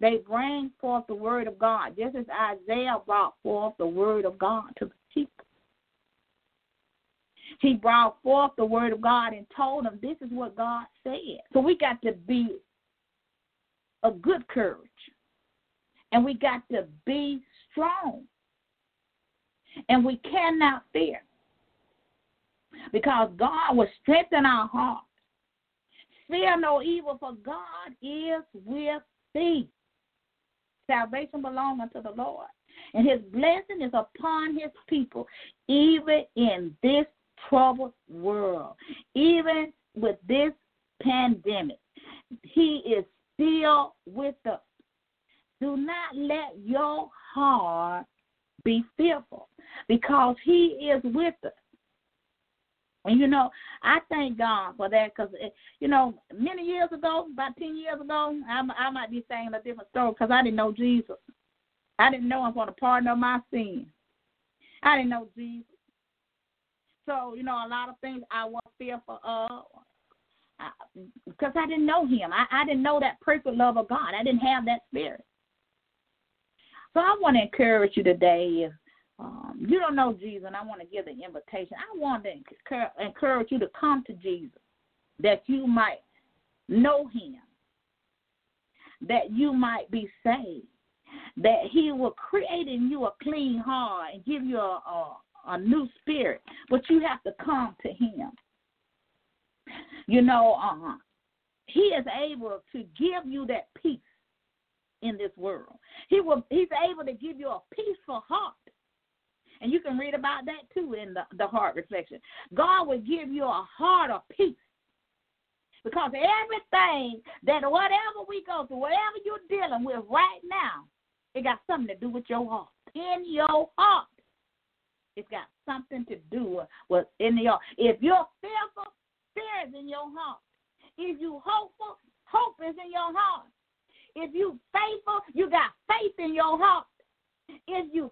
They bring forth the word of God, just as Isaiah brought forth the word of God to the people. He brought forth the word of God and told them this is what God said. So we got to be of good courage. And we got to be strong. And we cannot fear because God will strengthen our hearts. Fear no evil, for God is with thee. Salvation belongs unto the Lord, and his blessing is upon his people, even in this troubled world, even with this pandemic. He is still with us. Do not let your heart be fearful because he is with us. And you know, I thank God for that because, you know, many years ago, about 10 years ago, I, I might be saying a different story because I didn't know Jesus. I didn't know for the pardon of my sins. I didn't know Jesus. So, you know, a lot of things I was fearful of because I didn't know him. I, I didn't know that perfect love of God. I didn't have that spirit. So I want to encourage you today um, you don't know Jesus, and I want to give the invitation. I want to encourage you to come to Jesus. that you might know him, that you might be saved, that he will create in you a clean heart and give you a, a, a new spirit, but you have to come to him. You know, uh, he is able to give you that peace in this world. He will he's able to give you a peaceful heart. And you can read about that too in the, the heart reflection. God will give you a heart of peace. Because everything that whatever we go through, whatever you're dealing with right now, it got something to do with your heart. In your heart. It's got something to do with in your if you're fearful, fear is in your heart. If you hopeful, hope is in your heart. If you faithful, you got faith in your heart. If you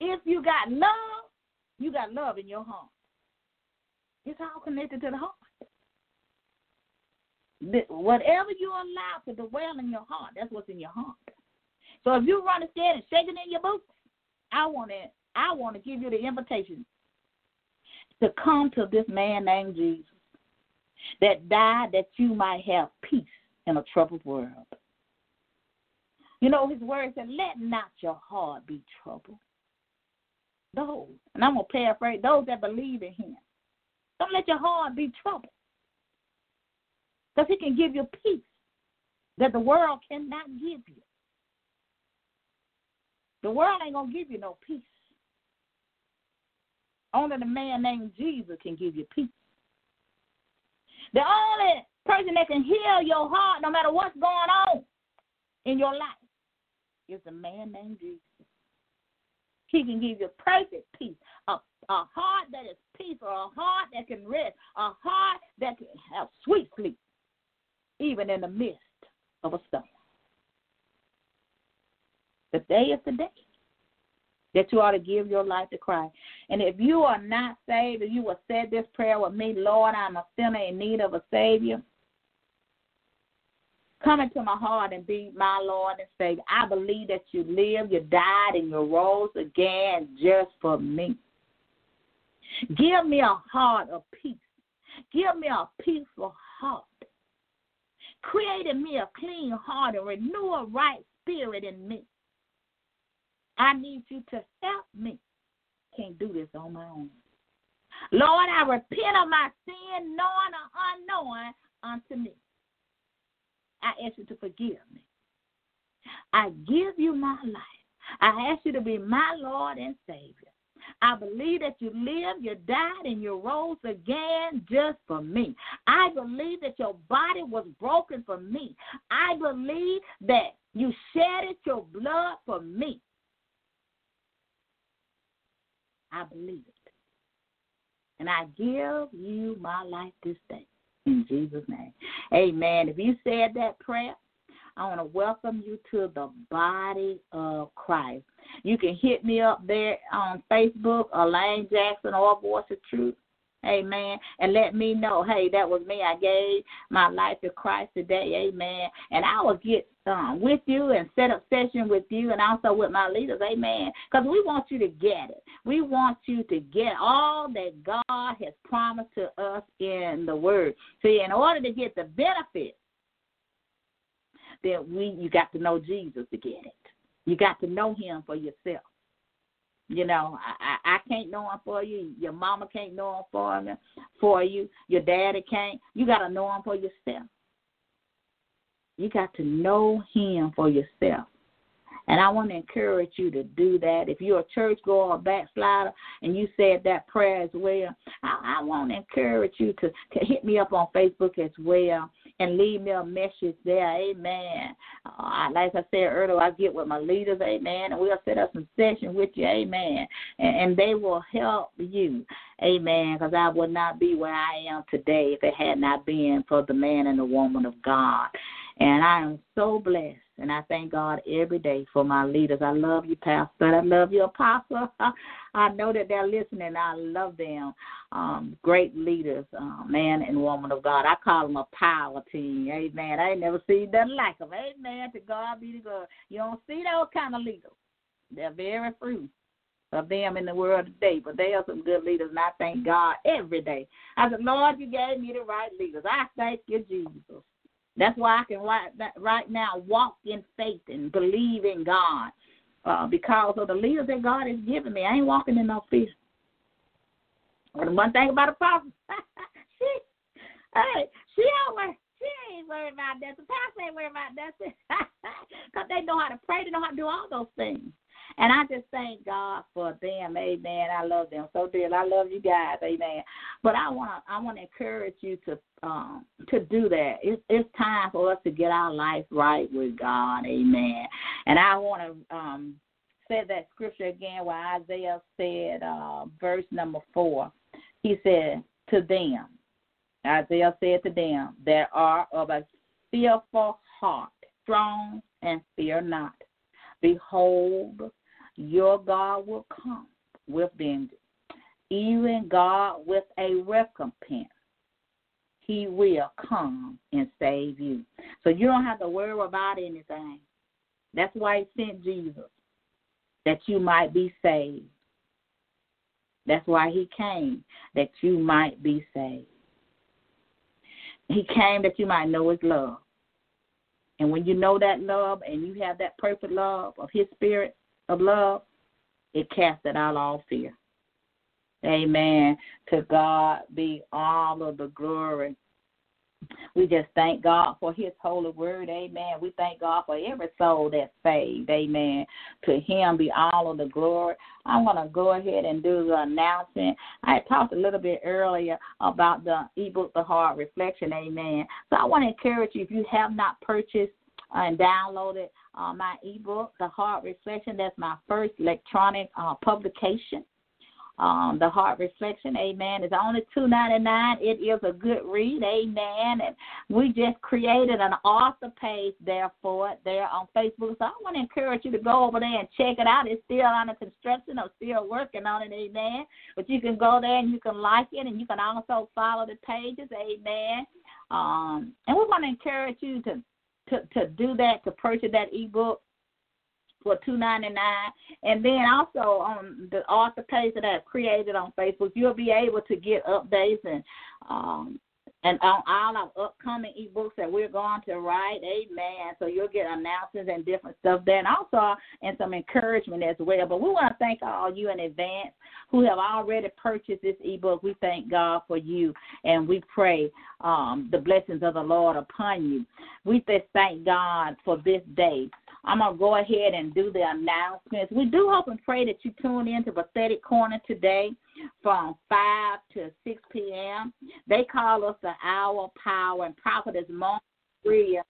if you got love, you got love in your heart. It's all connected to the heart. Whatever you allow to dwell in your heart, that's what's in your heart. So if you're run instead and shaking in your boots, I want to I want to give you the invitation to come to this man named Jesus that died that you might have peace in a troubled world. You know, his word said, Let not your heart be troubled. Those, and I'm going to paraphrase, those that believe in him. Don't let your heart be troubled. Because he can give you peace that the world cannot give you. The world ain't going to give you no peace. Only the man named Jesus can give you peace. The only person that can heal your heart, no matter what's going on in your life, is a man named Jesus. He can give you perfect peace, a, a heart that is peaceful, a heart that can rest, a heart that can have sweet sleep, even in the midst of a storm. The day is the day that you ought to give your life to Christ. And if you are not saved, if you will say this prayer with me, Lord, I'm a sinner in need of a Savior. Come into my heart and be my Lord and Savior. I believe that you lived, you died, and you rose again just for me. Give me a heart of peace. Give me a peaceful heart. Create in me a clean heart and renew a right spirit in me. I need you to help me. Can't do this on my own. Lord, I repent of my sin, knowing or unknowing, unto me. I ask you to forgive me. I give you my life. I ask you to be my Lord and Savior. I believe that you lived, you died, and you rose again just for me. I believe that your body was broken for me. I believe that you shedded your blood for me. I believe it. And I give you my life this day in Jesus' name. Amen. If you said that prayer, I want to welcome you to the body of Christ. You can hit me up there on Facebook, Elaine Jackson or Voice of Truth. Amen. And let me know, hey, that was me. I gave my life to Christ today. Amen. And I will get um, with you and set up session with you and also with my leaders. Amen. Because we want you to get it. We want you to get all that God has promised to us in the Word. See, in order to get the benefit, then we you got to know Jesus to get it. You got to know Him for yourself. You know, I, I can't know him for you. Your mama can't know him for him for you. Your daddy can't. You got to know him for yourself. You got to know him for yourself. And I want to encourage you to do that. If you're a church goer or backslider and you said that prayer as well, I, I want to encourage you to, to hit me up on Facebook as well and leave me a message there. Amen. Uh, like I said earlier, I get with my leaders. Amen. And we'll set up some session with you. Amen. And, and they will help you. Amen. Because I would not be where I am today if it had not been for the man and the woman of God. And I am so blessed. And I thank God every day for my leaders. I love you, Pastor. I love you, Apostle. *laughs* I know that they're listening. I love them. Um, great leaders, uh, man and woman of God. I call them a power team. Amen. I ain't never seen nothing like them. Amen. To God be the glory. You don't see those kind of leaders. They're very few. of them in the world today, but they are some good leaders, and I thank God every day. I said, Lord, you gave me the right leaders. I thank you, Jesus. That's why I can right, right now walk in faith and believe in God uh, because of the leaders that God has given me. I ain't walking in no fear. And one thing about a prophet, *laughs* she, hey, she always she ain't worried about that. The pastor ain't worried about that *laughs* because they know how to pray. They know how to do all those things. And I just thank God for them. Amen. I love them so dearly. I love you guys. Amen. But I want to I want to encourage you to um to do that. It's it's time for us to get our life right with God. Amen. And I want to um say that scripture again where Isaiah said uh verse number 4. He said to them Isaiah said to them that are of a fearful heart, strong and fear not. Behold, your God will come with vengeance, even God with a recompense. He will come and save you. So you don't have to worry about anything. That's why he sent Jesus, that you might be saved. That's why he came, that you might be saved. He came that you might know his love. And when you know that love and you have that perfect love of his spirit of love, it casteth out all fear. Amen. To God be all of the glory. We just thank God for His holy word. Amen. We thank God for every soul that's saved. Amen. To Him be all of the glory. I'm going to go ahead and do the announcement. I talked a little bit earlier about the ebook, The Heart Reflection. Amen. So I want to encourage you if you have not purchased and downloaded uh, my ebook, The Heart Reflection, that's my first electronic uh, publication um, the heart reflection. Amen. It's only two ninety nine. It is a good read. Amen. And we just created an author page there for it there on Facebook. So I want to encourage you to go over there and check it out. It's still under construction. I'm still working on it. Amen. But you can go there and you can like it and you can also follow the pages. Amen. Um, and we want to encourage you to to to do that to purchase that ebook for two ninety nine. And then also on the author page that I've created on Facebook, you'll be able to get updates and um and on all our upcoming ebooks that we're going to write, amen. So you'll get announcements and different stuff there, and also and some encouragement as well. But we want to thank all you in advance who have already purchased this ebook. We thank God for you, and we pray um, the blessings of the Lord upon you. We just thank God for this day. I'm going to go ahead and do the announcements. We do hope and pray that you tune in to Prophetic Corner today from 5 to 6 p.m. They call us the Hour Power, and Prophetess Maria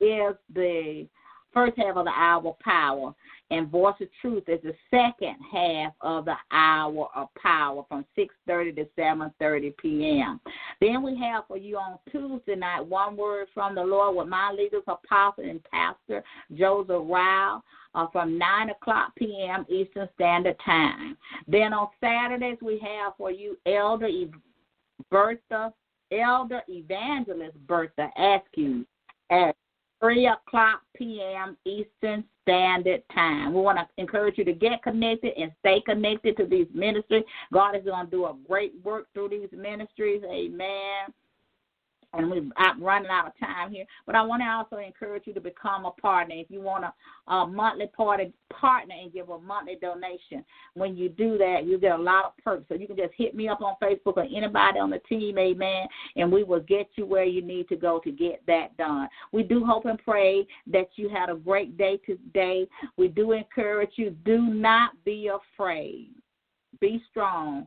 is the first half of the hour of power, and Voice of Truth is the second half of the hour of power from 6:30 to 7:30 p.m. Then we have for you on Tuesday night one word from the Lord with my leaders, Apostle and Pastor Joseph Rao. Uh, from 9 o'clock p.m. Eastern Standard Time. Then on Saturdays, we have for you Elder Bertha, Elder Evangelist Bertha Askew at 3 o'clock p.m. Eastern Standard Time. We want to encourage you to get connected and stay connected to these ministries. God is going to do a great work through these ministries. Amen and we're running out of time here. But I want to also encourage you to become a partner. If you want a, a monthly party partner and give a monthly donation, when you do that, you get a lot of perks. So you can just hit me up on Facebook or anybody on the team, amen, and we will get you where you need to go to get that done. We do hope and pray that you had a great day today. We do encourage you, do not be afraid. Be strong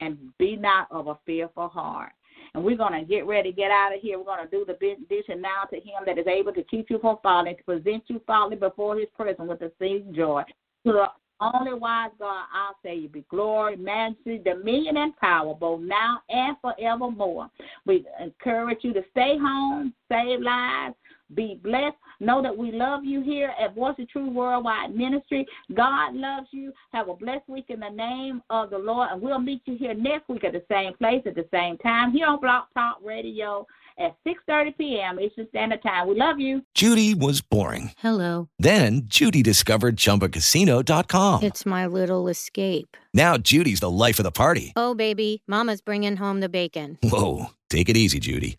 and be not of a fearful heart. And we're going to get ready get out of here. We're going to do the benediction now to him that is able to keep you from falling, to present you faultless before his presence with exceeding joy. To the only wise God, I'll say you be glory, majesty, dominion, and power, both now and forevermore. We encourage you to stay home, save lives, be blessed. Know that we love you here at Voice of Truth Worldwide Ministry. God loves you. Have a blessed week in the name of the Lord. And we'll meet you here next week at the same place at the same time here on Blog Talk Radio at 6.30 p.m. Eastern Standard Time. We love you. Judy was boring. Hello. Then Judy discovered ChumbaCasino.com. It's my little escape. Now Judy's the life of the party. Oh, baby, mama's bringing home the bacon. Whoa, take it easy, Judy.